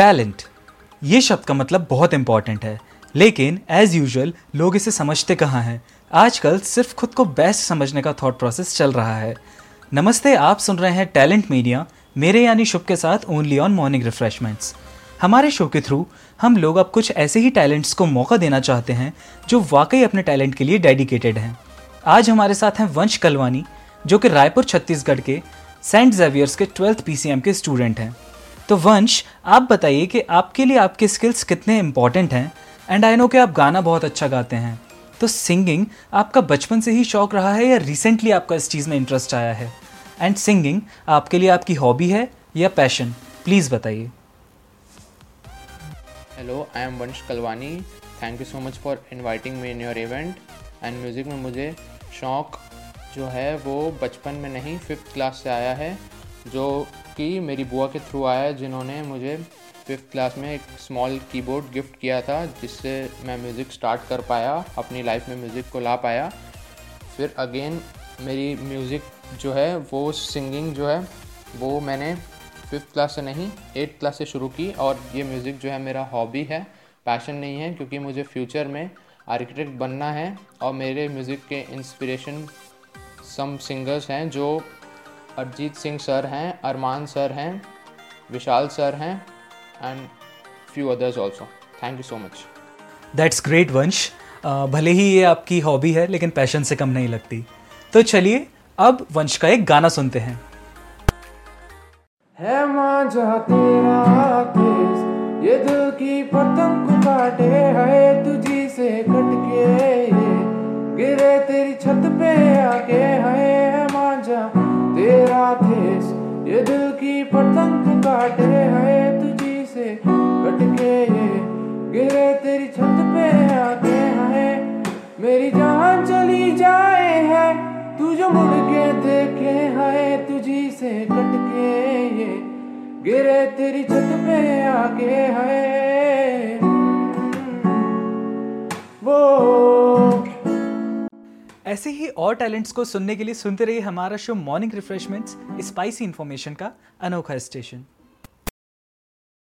Talent. ये शब्द का मतलब बहुत इंपॉर्टेंट है। लेकिन एज यूजल लोग इसे समझते कहाँ हैं? आजकल सिर्फ़ खुद को बेस्ट समझने का थॉट प्रोसेस चल रहा है। नमस्ते, आप सुन रहे हैं टैलेंट मीडिया मेरे यानी शुभ के साथ ओनली ऑन मॉर्निंग रिफ्रेशमेंट्स हमारे शो के थ्रू हम लोग अब कुछ ऐसे ही टैलेंट्स को मौका देना चाहते हैं, जो वाकई अपने टैलेंट के लिए डेडिकेटेड हैं। आज हमारे साथ हैं वंश कलवानी, जो कि रायपुर, छत्तीसगढ़ के सेंट जेवियर्स के ट्वेल्थ पीसीएम के स्टूडेंट हैं। तो वंश, आप बताइए कि आपके लिए आपके स्किल्स कितने इंपॉर्टेंट हैं? एंड आई नो कि आप गाना बहुत अच्छा गाते हैं। तो सिंगिंग आपका बचपन से ही शौक रहा है या रिसेंटली आपका इस चीज़ में इंटरेस्ट आया है? एंड सिंगिंग आपके लिए आपकी हॉबी है या पैशन प्लीज़ बताइए। Hello I am Vansh Kalwani. Thank you so much for inviting me in your event and music में मुझे शौक़ जो है वो बचपन में नहीं फिफ्थ क्लास से आया है। जो कि मेरी बुआ के थ्रू आया जिन्होंने मुझे फिफ्थ क्लास में एक स्मॉल कीबोर्ड गिफ्ट किया था, जिससे मैं म्यूज़िक स्टार्ट कर पाया, अपनी लाइफ में म्यूज़िक को ला पाया। फिर अगेन मेरी म्यूज़िक जो है, वो सिंगिंग जो है, वो मैंने फिफ्थ क्लास से नहीं एट्थ क्लास से शुरू की और ये म्यूज़िक जो है मेरा हॉबी है पैशन नहीं है, क्योंकि मुझे फ्यूचर में आर्किटेक्ट बनना है और मेरे म्यूज़िक के इंस्पिरेशन सम सिंगर्स हैं जो अरिजीत सिंह सर हैं अरमान सर हैं विशाल सर हैं and few others also thank you so much that's great Vansh भले ही ये आपकी हॉबी है लेकिन पैशन से कम नहीं लगती। तो चलिए अब वंश का एक गाना सुनते हैं। है मांझा तेरा केस ये दिल की पतंग को काटे की पतंग काटे है तुझी से, कटके ये गिरे तेरी छत पे आके है। मेरी जान चली जाए है, तू जो मुड़ के देखे है तुझी से, कटके ये गिरे तेरी छत पे आके है। ऐसे ही और टैलेंट्स को सुनने के लिए सुनते रहिए हमारा show morning refreshments spicy information का अनोखा स्टेशन